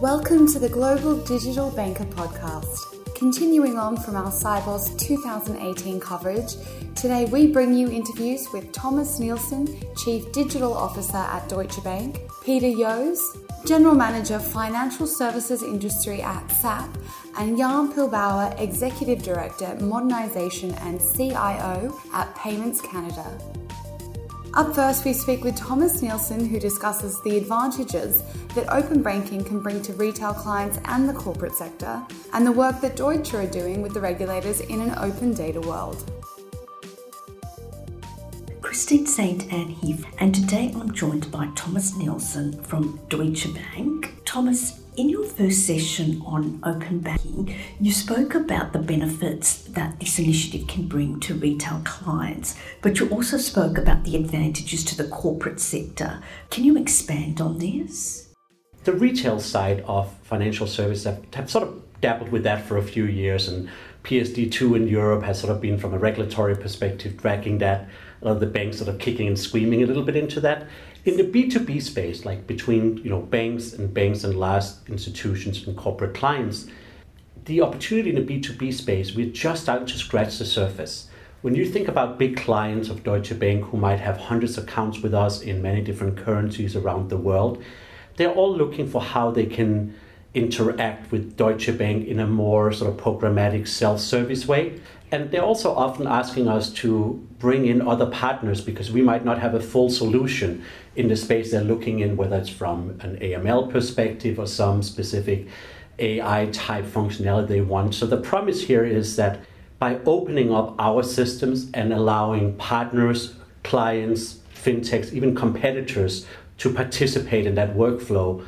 Welcome to the Global Digital Banker podcast. Continuing on from our Sibos 2018 coverage, today we bring you interviews with Thomas Nielsen, Chief Digital Officer at Deutsche Bank, Peter Jose, General Manager Financial Services Industry at SAP, and Jan Pilbauer, Executive Director Modernization and CIO at Payments Canada. Up first, we speak with Thomas Nielsen, who discusses the advantages that open banking can bring to retail clients and the corporate sector, and the work that Deutsche are doing with the regulators in an open data world. Christine St. Anne here, and today I'm joined by Thomas Nielsen from Deutsche Bank. Thomas, in your first session on open banking, you spoke about the benefits that this initiative can bring to retail clients, but you also spoke about the advantages to the corporate sector. Can you expand on this? The retail side of financial services have, have sort of dabbled with that for a few years, and PSD2 in Europe has sort of been, from a regulatory perspective, dragging that. A lot of the banks sort of kicking and screaming a little bit into that in the B2B space, like between you know banks and banks and large institutions and corporate clients, the opportunity in the B2B space, we're just starting to scratch the surface. When you think about big clients of Deutsche Bank who might have hundreds of accounts with us in many different currencies around the world, they're all looking for how they can interact with Deutsche Bank in a more sort of programmatic self service way. And they're also often asking us to bring in other partners because we might not have a full solution in the space they're looking in, whether it's from an AML perspective or some specific AI type functionality they want. So the promise here is that by opening up our systems and allowing partners, clients, fintechs, even competitors to participate in that workflow,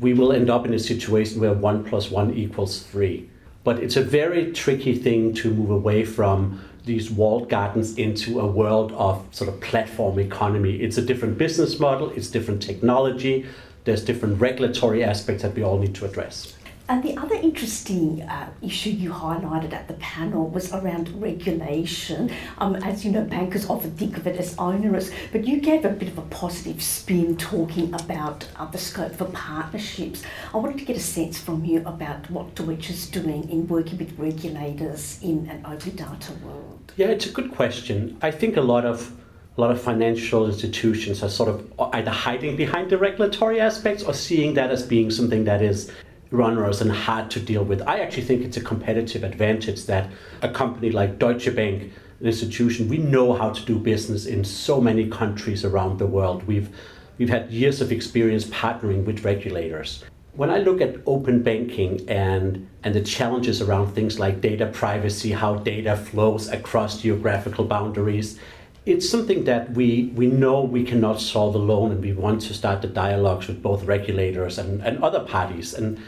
we will end up in a situation where one plus one equals three. But it's a very tricky thing to move away from these walled gardens into a world of sort of platform economy. It's a different business model, it's different technology, there's different regulatory aspects that we all need to address. And the other interesting uh, issue you highlighted at the panel was around regulation. Um, as you know, bankers often think of it as onerous, but you gave a bit of a positive spin talking about uh, the scope for partnerships. I wanted to get a sense from you about what Deutsche is doing in working with regulators in an open data world. Yeah, it's a good question. I think a lot of a lot of financial institutions are sort of either hiding behind the regulatory aspects or seeing that as being something that is runners and hard to deal with. I actually think it's a competitive advantage that a company like Deutsche Bank, an institution, we know how to do business in so many countries around the world. We've we've had years of experience partnering with regulators. When I look at open banking and and the challenges around things like data privacy, how data flows across geographical boundaries, it's something that we, we know we cannot solve alone, and we want to start the dialogues with both regulators and, and other parties. And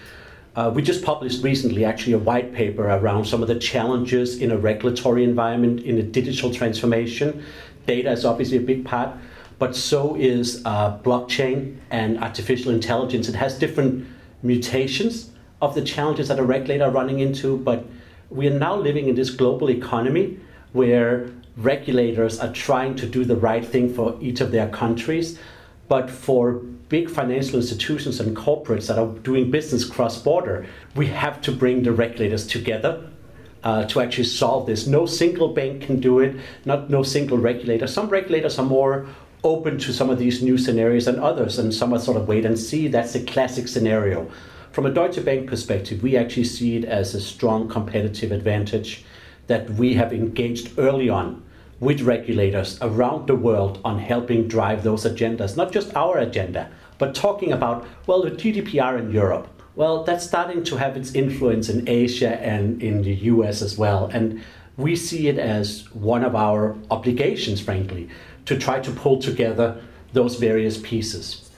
uh, we just published recently, actually, a white paper around some of the challenges in a regulatory environment in a digital transformation. Data is obviously a big part, but so is uh, blockchain and artificial intelligence. It has different mutations of the challenges that a regulator are running into, but we are now living in this global economy where regulators are trying to do the right thing for each of their countries. But for big financial institutions and corporates that are doing business cross border, we have to bring the regulators together uh, to actually solve this. No single bank can do it, not no single regulator. Some regulators are more open to some of these new scenarios than others, and some are sort of wait and see. That's a classic scenario. From a Deutsche Bank perspective, we actually see it as a strong competitive advantage that we have engaged early on with regulators around the world on helping drive those agendas, not just our agenda, but talking about, well, the GDPR in Europe. Well, that's starting to have its influence in Asia and in the US as well. And we see it as one of our obligations, frankly, to try to pull together those various pieces.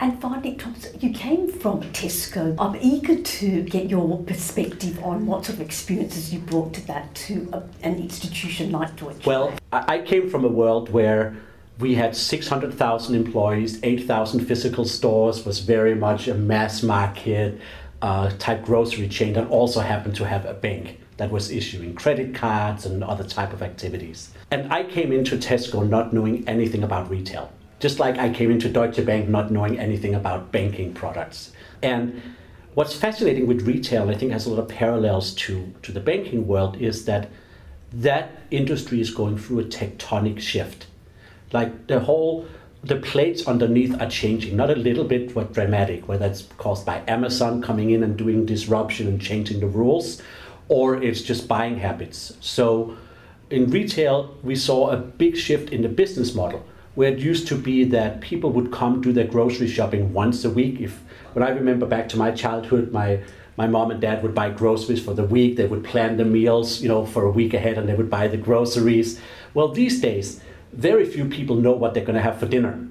And finally, Thomas, you came from Tesco. I'm eager to get your perspective on what sort of experiences you brought to that to a, an institution like Deutsche. Well, I came from a world where we had 600,000 employees, 8,000 physical stores, was very much a mass market uh, type grocery chain that also happened to have a bank that was issuing credit cards and other type of activities. And I came into Tesco not knowing anything about retail just like I came into Deutsche Bank not knowing anything about banking products. And what's fascinating with retail, I think has a lot of parallels to, to the banking world, is that that industry is going through a tectonic shift. Like the whole, the plates underneath are changing, not a little bit, but dramatic, whether it's caused by Amazon coming in and doing disruption and changing the rules, or it's just buying habits. So in retail, we saw a big shift in the business model where it used to be that people would come do their grocery shopping once a week. If when I remember back to my childhood, my my mom and dad would buy groceries for the week. They would plan the meals, you know, for a week ahead, and they would buy the groceries. Well, these days, very few people know what they're going to have for dinner,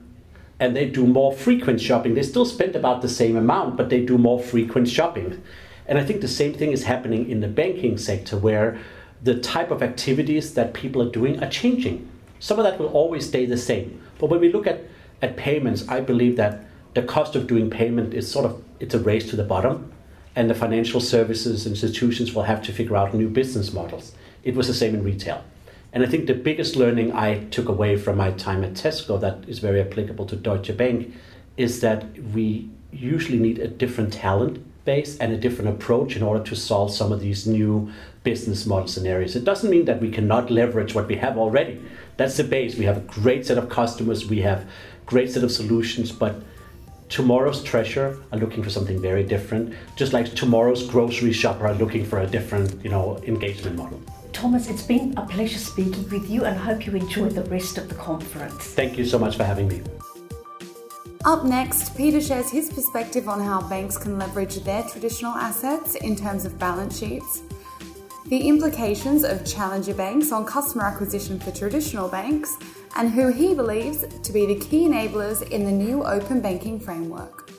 and they do more frequent shopping. They still spend about the same amount, but they do more frequent shopping. And I think the same thing is happening in the banking sector, where the type of activities that people are doing are changing. Some of that will always stay the same. But when we look at, at payments, I believe that the cost of doing payment is sort of it's a race to the bottom and the financial services institutions will have to figure out new business models. It was the same in retail. And I think the biggest learning I took away from my time at Tesco that is very applicable to Deutsche Bank is that we usually need a different talent base and a different approach in order to solve some of these new business model scenarios. It doesn't mean that we cannot leverage what we have already. That's the base. We have a great set of customers, we have great set of solutions, but tomorrow's treasure are looking for something very different, just like tomorrow's grocery shopper are looking for a different, you know, engagement model. Thomas, it's been a pleasure speaking with you and I hope you enjoy the rest of the conference. Thank you so much for having me. Up next, Peter shares his perspective on how banks can leverage their traditional assets in terms of balance sheets, the implications of challenger banks on customer acquisition for traditional banks, and who he believes to be the key enablers in the new open banking framework.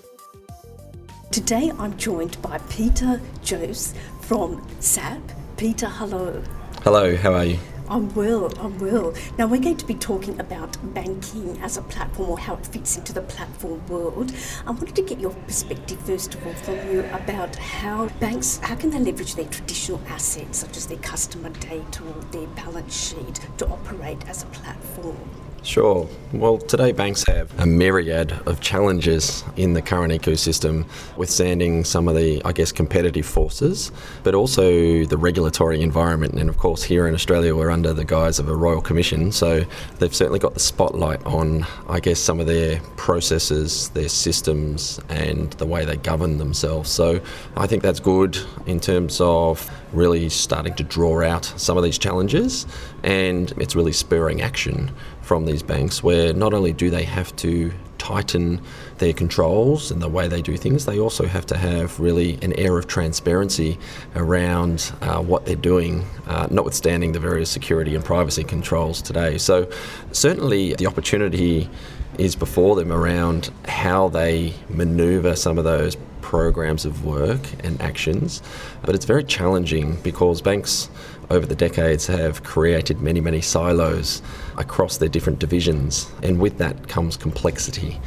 Today I'm joined by Peter Jose from SAP. Peter, hello. Hello, how are you? I'm well, I'm well. Now we're going to be talking about banking as a platform or how it fits into the platform world. I wanted to get your perspective first of all from you about how banks how can they leverage their traditional assets such as their customer data or their balance sheet to operate as a platform. Sure. Well, today banks have a myriad of challenges in the current ecosystem, withstanding some of the, I guess, competitive forces, but also the regulatory environment. And of course, here in Australia, we're under the guise of a Royal Commission, so they've certainly got the spotlight on, I guess, some of their processes, their systems, and the way they govern themselves. So I think that's good in terms of really starting to draw out some of these challenges, and it's really spurring action from these banks where not only do they have to tighten their controls and the way they do things, they also have to have really an air of transparency around uh, what they're doing, uh, notwithstanding the various security and privacy controls today. So, certainly, the opportunity is before them around how they maneuver some of those programs of work and actions. But it's very challenging because banks over the decades have created many, many silos across their different divisions, and with that comes complexity.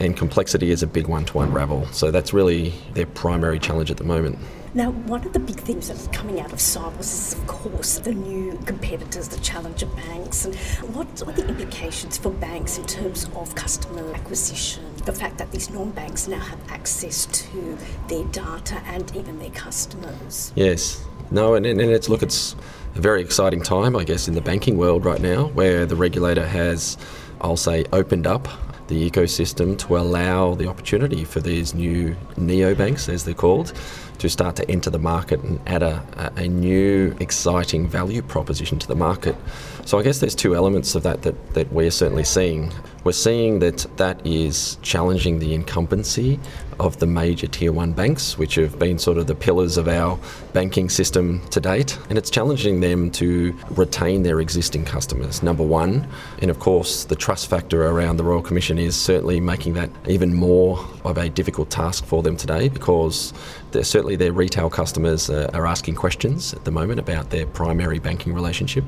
And complexity is a big one to unravel. So that's really their primary challenge at the moment. Now, one of the big things that's coming out of Sibos is, of course, the new competitors, the challenger banks, and what are the implications for banks in terms of customer acquisition? The fact that these non banks now have access to their data and even their customers. Yes, no, and, and it's look, it's a very exciting time, I guess, in the banking world right now, where the regulator has, I'll say, opened up the ecosystem to allow the opportunity for these new neobanks, as they're called, to start to enter the market and add a, a new, exciting value proposition to the market. So I guess there's two elements of that, that that we're certainly seeing. We're seeing that that is challenging the incumbency of the major tier one banks, which have been sort of the pillars of our banking system to date. And it's challenging them to retain their existing customers, number one. And of course, the trust factor around the Royal Commission is certainly making that even more of a difficult task for them today because certainly their retail customers are asking questions at the moment about their primary banking relationship.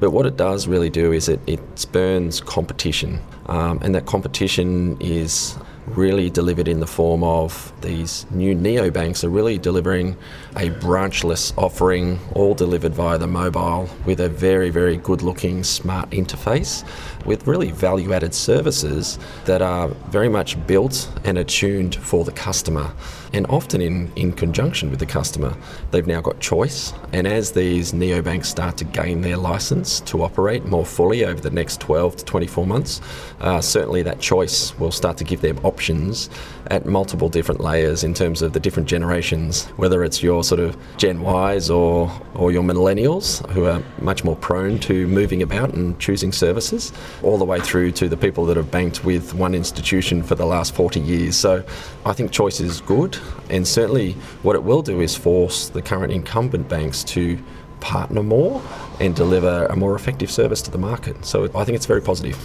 But what it does really do is it, it spurns competition. Um, and that competition is really delivered in the form of these new neobanks are really delivering a branchless offering, all delivered via the mobile with a very, very good looking smart interface with really value added services that are very much built and attuned for the customer and often in, in conjunction with the customer. They've now got choice, and as these neobanks start to gain their license to operate more fully over the next 12 to 24 months, uh, certainly that choice will start to give them options at multiple different layers in terms of the different generations, whether it's your sort of Gen Ys or, or your millennials who are much more prone to moving about and choosing services, all the way through to the people that have banked with one institution for the last 40 years. So I think choice is good, and certainly what it will do is force the current incumbent banks to partner more and deliver a more effective service to the market. So I think it's very positive.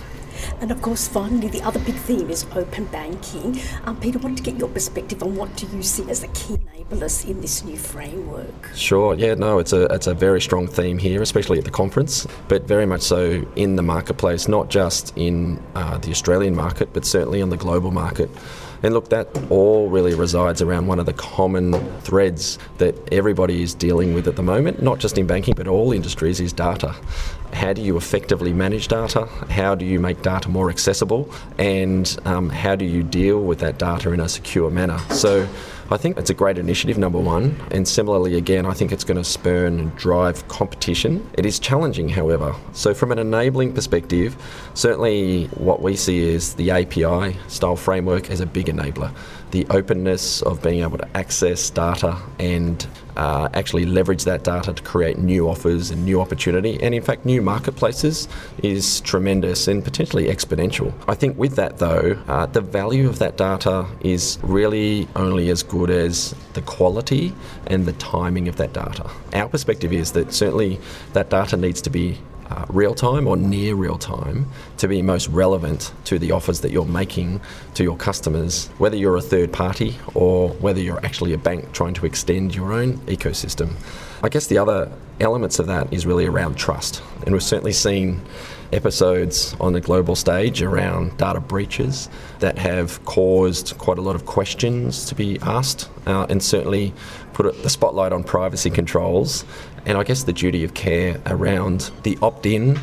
And of course, finally, the other big theme is open banking. Um, Peter, I wanted to get your perspective on what do you see as the key enablers in this new framework? Sure. Yeah. No, it's a it's a very strong theme here, especially at the conference, but very much so in the marketplace, not just in uh, the Australian market, but certainly in the global market. And look, that all really resides around one of the common threads that everybody is dealing with at the moment, not just in banking, but all industries, is data. How do you effectively manage data? How do you make data more accessible? And um, how do you deal with that data in a secure manner? So, I think it's a great initiative, number one. And similarly, again, I think it's going to spurn and drive competition. It is challenging, however. So, from an enabling perspective, certainly what we see is the API style framework as a big enabler. The openness of being able to access data and uh, actually leverage that data to create new offers and new opportunity, and in fact, new marketplaces is tremendous and potentially exponential. I think with that, though, uh, the value of that data is really only as good as the quality and the timing of that data. Our perspective is that certainly that data needs to be uh, real time or near real time to be most relevant to the offers that you're making to your customers, whether you're a third party or whether you're actually a bank trying to extend your own ecosystem. I guess the other elements of that is really around trust. And we've certainly seen episodes on the global stage around data breaches that have caused quite a lot of questions to be asked uh, and certainly put the spotlight on privacy controls and I guess the duty of care around the opt in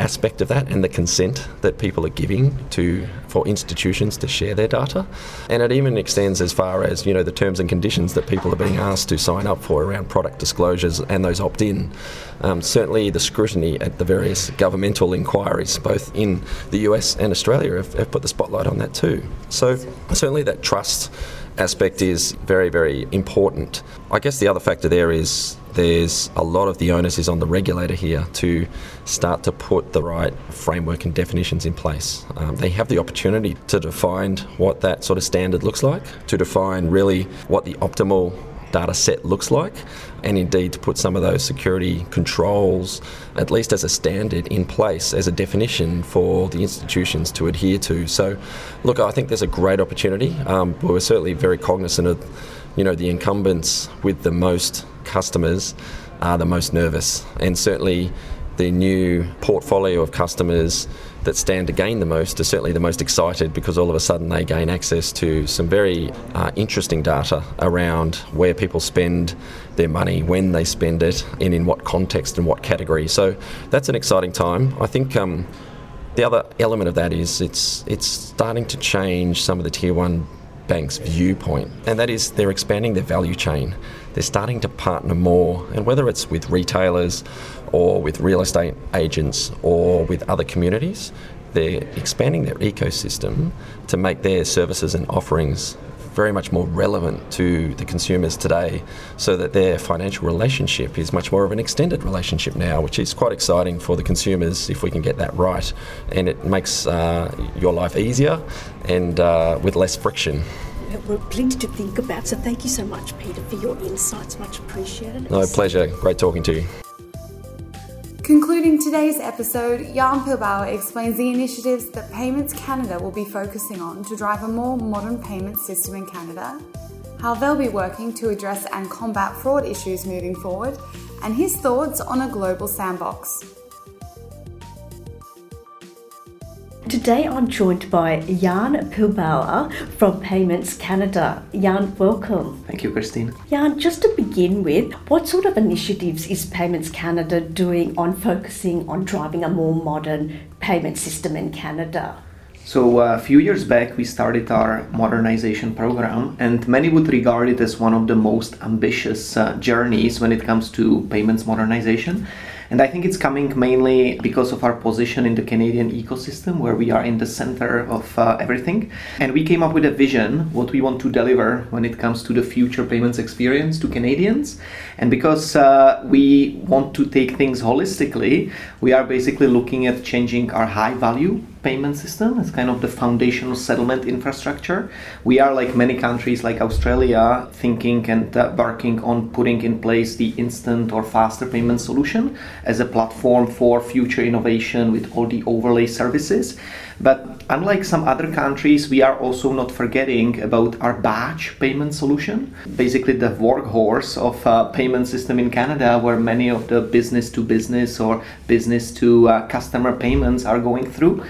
aspect of that and the consent that people are giving to for institutions to share their data. And it even extends as far as, you know, the terms and conditions that people are being asked to sign up for around product disclosures and those opt in. Um, certainly, the scrutiny at the various governmental inquiries, both in the US and Australia, have, have put the spotlight on that too. So, certainly, that trust aspect is very, very important. I guess the other factor there is there's a lot of the onus is on the regulator here to start to put the right framework and definitions in place. Um, they have the opportunity to define what that sort of standard looks like, to define really what the optimal data set looks like, and indeed to put some of those security controls, at least as a standard, in place as a definition for the institutions to adhere to. So, look, I think there's a great opportunity. Um, we're certainly very cognizant of, you know, the incumbents with the most customers are the most nervous, and certainly the new portfolio of customers that stand to gain the most are certainly the most excited because all of a sudden they gain access to some very uh, interesting data around where people spend their money, when they spend it, and in what context and what category. So that's an exciting time. I think. Um, the other element of that is it's it's starting to change some of the tier one banks' viewpoint, and that is they're expanding their value chain. They're starting to partner more, and whether it's with retailers or with real estate agents or with other communities. They're expanding their ecosystem to make their services and offerings very much more relevant to the consumers today so that their financial relationship is much more of an extended relationship now, which is quite exciting for the consumers if we can get that right. And it makes uh, your life easier and uh, with less friction. We're plenty to think about, so thank you so much, Peter, for your insights. Much appreciated. No, pleasure. Great talking to you. Concluding today's episode, Jan Pilbauer explains the initiatives that Payments Canada will be focusing on to drive a more modern payment system in Canada, how they'll be working to address and combat fraud issues moving forward, and his thoughts on a global sandbox. Today I'm joined by Jan Pilbauer from Payments Canada. Jan, welcome. Thank you, Christine. Jan, just to begin with, what sort of initiatives is Payments Canada doing on focusing on driving a more modern payment system in Canada? So, uh, a few years back, we started our modernization program, and many would regard it as one of the most ambitious uh, journeys when it comes to payments modernization. And I think it's coming mainly because of our position in the Canadian ecosystem, where we are in the center of uh, everything. And we came up with a vision, what we want to deliver when it comes to the future payments experience to Canadians. And because uh, we want to take things holistically, we are basically looking at changing our high value payment system as kind of the foundational settlement infrastructure. We are like many countries like Australia thinking and uh, working on putting in place the instant or faster payment solution as a platform for future innovation with all the overlay services. But unlike some other countries, we are also not forgetting about our batch payment solution, basically the workhorse of uh, payment system in Canada, where many of the business to business or business to uh, customer payments are going through.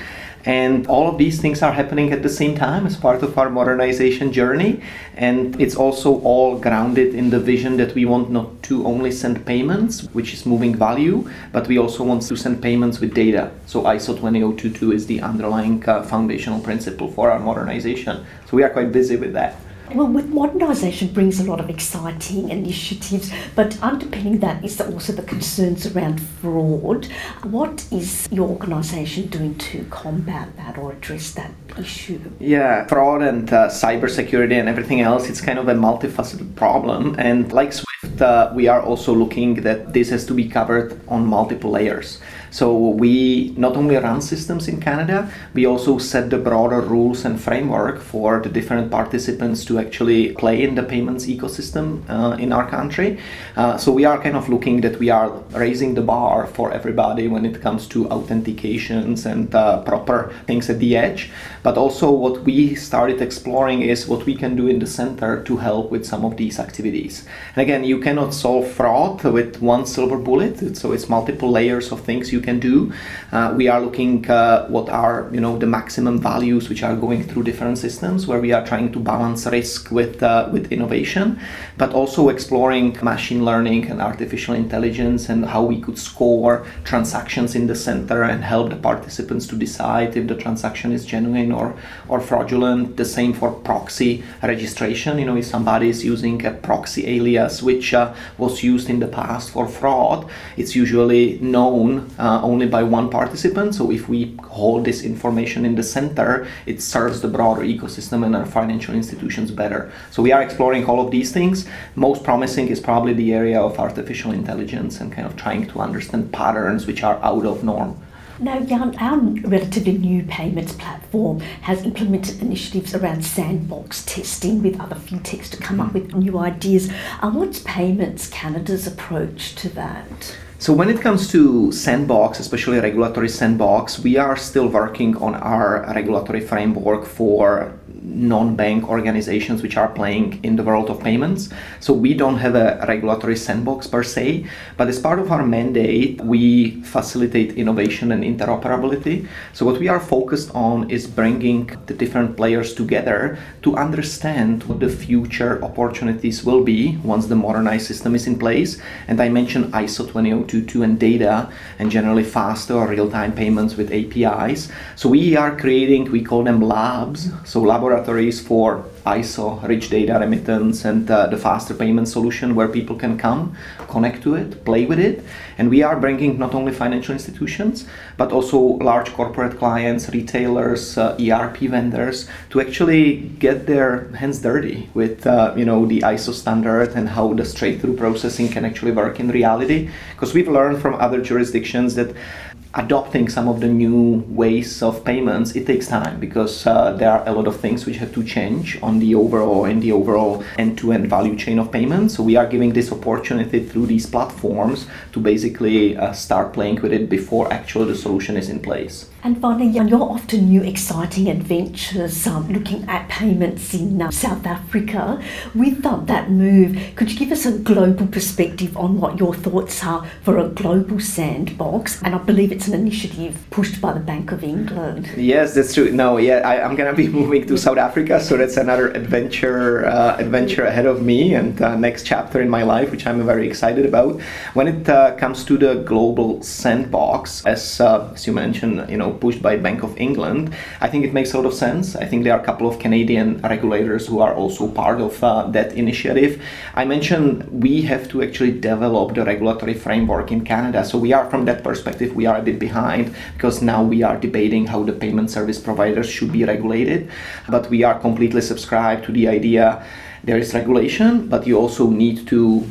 And all of these things are happening at the same time as part of our modernization journey. And it's also all grounded in the vision that we want not to only send payments, which is moving value, but we also want to send payments with data. So ISO 20022 is the underlying uh, foundational principle for our modernization. So we are quite busy with that. Well, with modernisation brings a lot of exciting initiatives, but underpinning that is also the concerns around fraud. What is your organisation doing to combat that or address that issue? Yeah, fraud and uh, cybersecurity and everything else, it's kind of a multifaceted problem. And like Swift, uh, we are also looking that this has to be covered on multiple layers. So we not only run systems in Canada, we also set the broader rules and framework for the different participants to actually play in the payments ecosystem uh, in our country. Uh, so we are kind of looking that we are raising the bar for everybody when it comes to authentications and uh, proper things at the edge. But also what we started exploring is what we can do in the center to help with some of these activities. And again, you cannot solve fraud with one silver bullet. So it's multiple layers of things you you can do. Uh, we are looking uh, what are you know the maximum values which are going through different systems where we are trying to balance risk with uh, with innovation, but also exploring machine learning and artificial intelligence and how we could score transactions in the center and help the participants to decide if the transaction is genuine or or fraudulent. The same for proxy registration. You know if somebody is using a proxy alias which uh, was used in the past for fraud, it's usually known uh, only by one participant. So if we hold this information in the center, it serves the broader ecosystem and our financial institutions better. So we are exploring all of these things. Most promising is probably the area of artificial intelligence and kind of trying to understand patterns which are out of norm. Now, Jan, our relatively new payments platform has implemented initiatives around sandbox testing with other fintechs to come up with new ideas. Uh, what's Payments Canada's approach to that? So when it comes to sandbox, especially regulatory sandbox, we are still working on our regulatory framework for non-bank organizations which are playing in the world of payments. So we don't have a regulatory sandbox per se, but as part of our mandate, we facilitate innovation and interoperability. So what we are focused on is bringing the different players together to understand what the future opportunities will be once the modernized system is in place. And I mentioned ISO 20022 and data and generally faster or real-time payments with APIs. So we are creating, we call them labs, so laboratories laboratories for ISO, rich data remittance, and uh, the faster payment solution where people can come, connect to it, play with it. And we are bringing not only financial institutions, but also large corporate clients, retailers, uh, ERP vendors to actually get their hands dirty with uh, you know the ISO standard and how the straight-through processing can actually work in reality. Because we've learned from other jurisdictions that adopting some of the new ways of payments it takes time because uh, there are a lot of things which have to change on the overall in the overall end-to-end value chain of payments. So we are giving this opportunity through these platforms to basically uh, start playing with it before actually the solution is in place and finally, you're off to new exciting adventures um, looking at payments in uh, South Africa. With uh, that move, could you give us a global perspective on what your thoughts are for a global sandbox? And I believe it's an initiative pushed by the Bank of England. Yes, that's true. No, yeah, I, am gonna be moving to South Africa, so that's another adventure uh, adventure ahead of me and uh, next chapter in my life, which I'm very excited about. When it uh, comes to the global sandbox, as uh, as you mentioned, you know, pushed by Bank of England, I think it makes a lot of sense. I think there are a couple of Canadian regulators who are also part of uh, that initiative. I mentioned we have to actually develop the regulatory framework in Canada, so we are from that perspective we are a bit behind because now we are debating how the payment service providers should be regulated, but we are completely subscribed to the idea there is regulation, but you also need to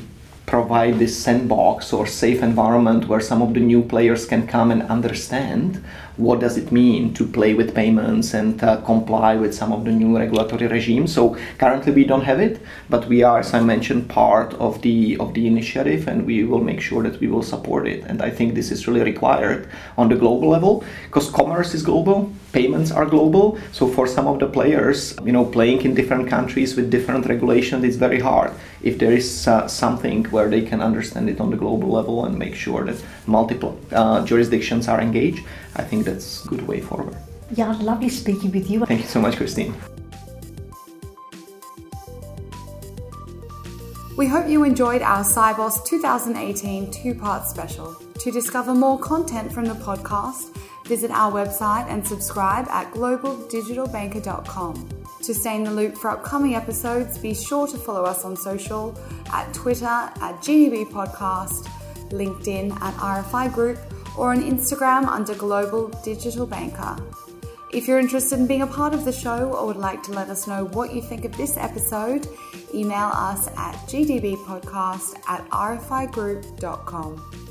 provide this sandbox or safe environment where some of the new players can come and understand what does it mean to play with payments and uh, comply with some of the new regulatory regimes. So currently we don't have it, but we are, as I mentioned, part of the of the initiative, and we will make sure that we will support it. And I think this is really required on the global level because commerce is global, payments are global. So for some of the players, you know, playing in different countries with different regulations, it's very hard. If there is uh, something where they can understand it on the global level and make sure that multiple uh, jurisdictions are engaged, I think that's a good way forward. Yeah, lovely speaking with you. Thank you so much, Christine. We hope you enjoyed our Sibos 2018 two part special. To discover more content from the podcast, visit our website and subscribe at globaldigitalbanker.com. To stay in the loop for upcoming episodes, be sure to follow us on social at Twitter at GDB Podcast, LinkedIn at RFI Group, or on Instagram under Global Digital Banker. If you're interested in being a part of the show or would like to let us know what you think of this episode, email us at gdbpodcast at rfigroup.com.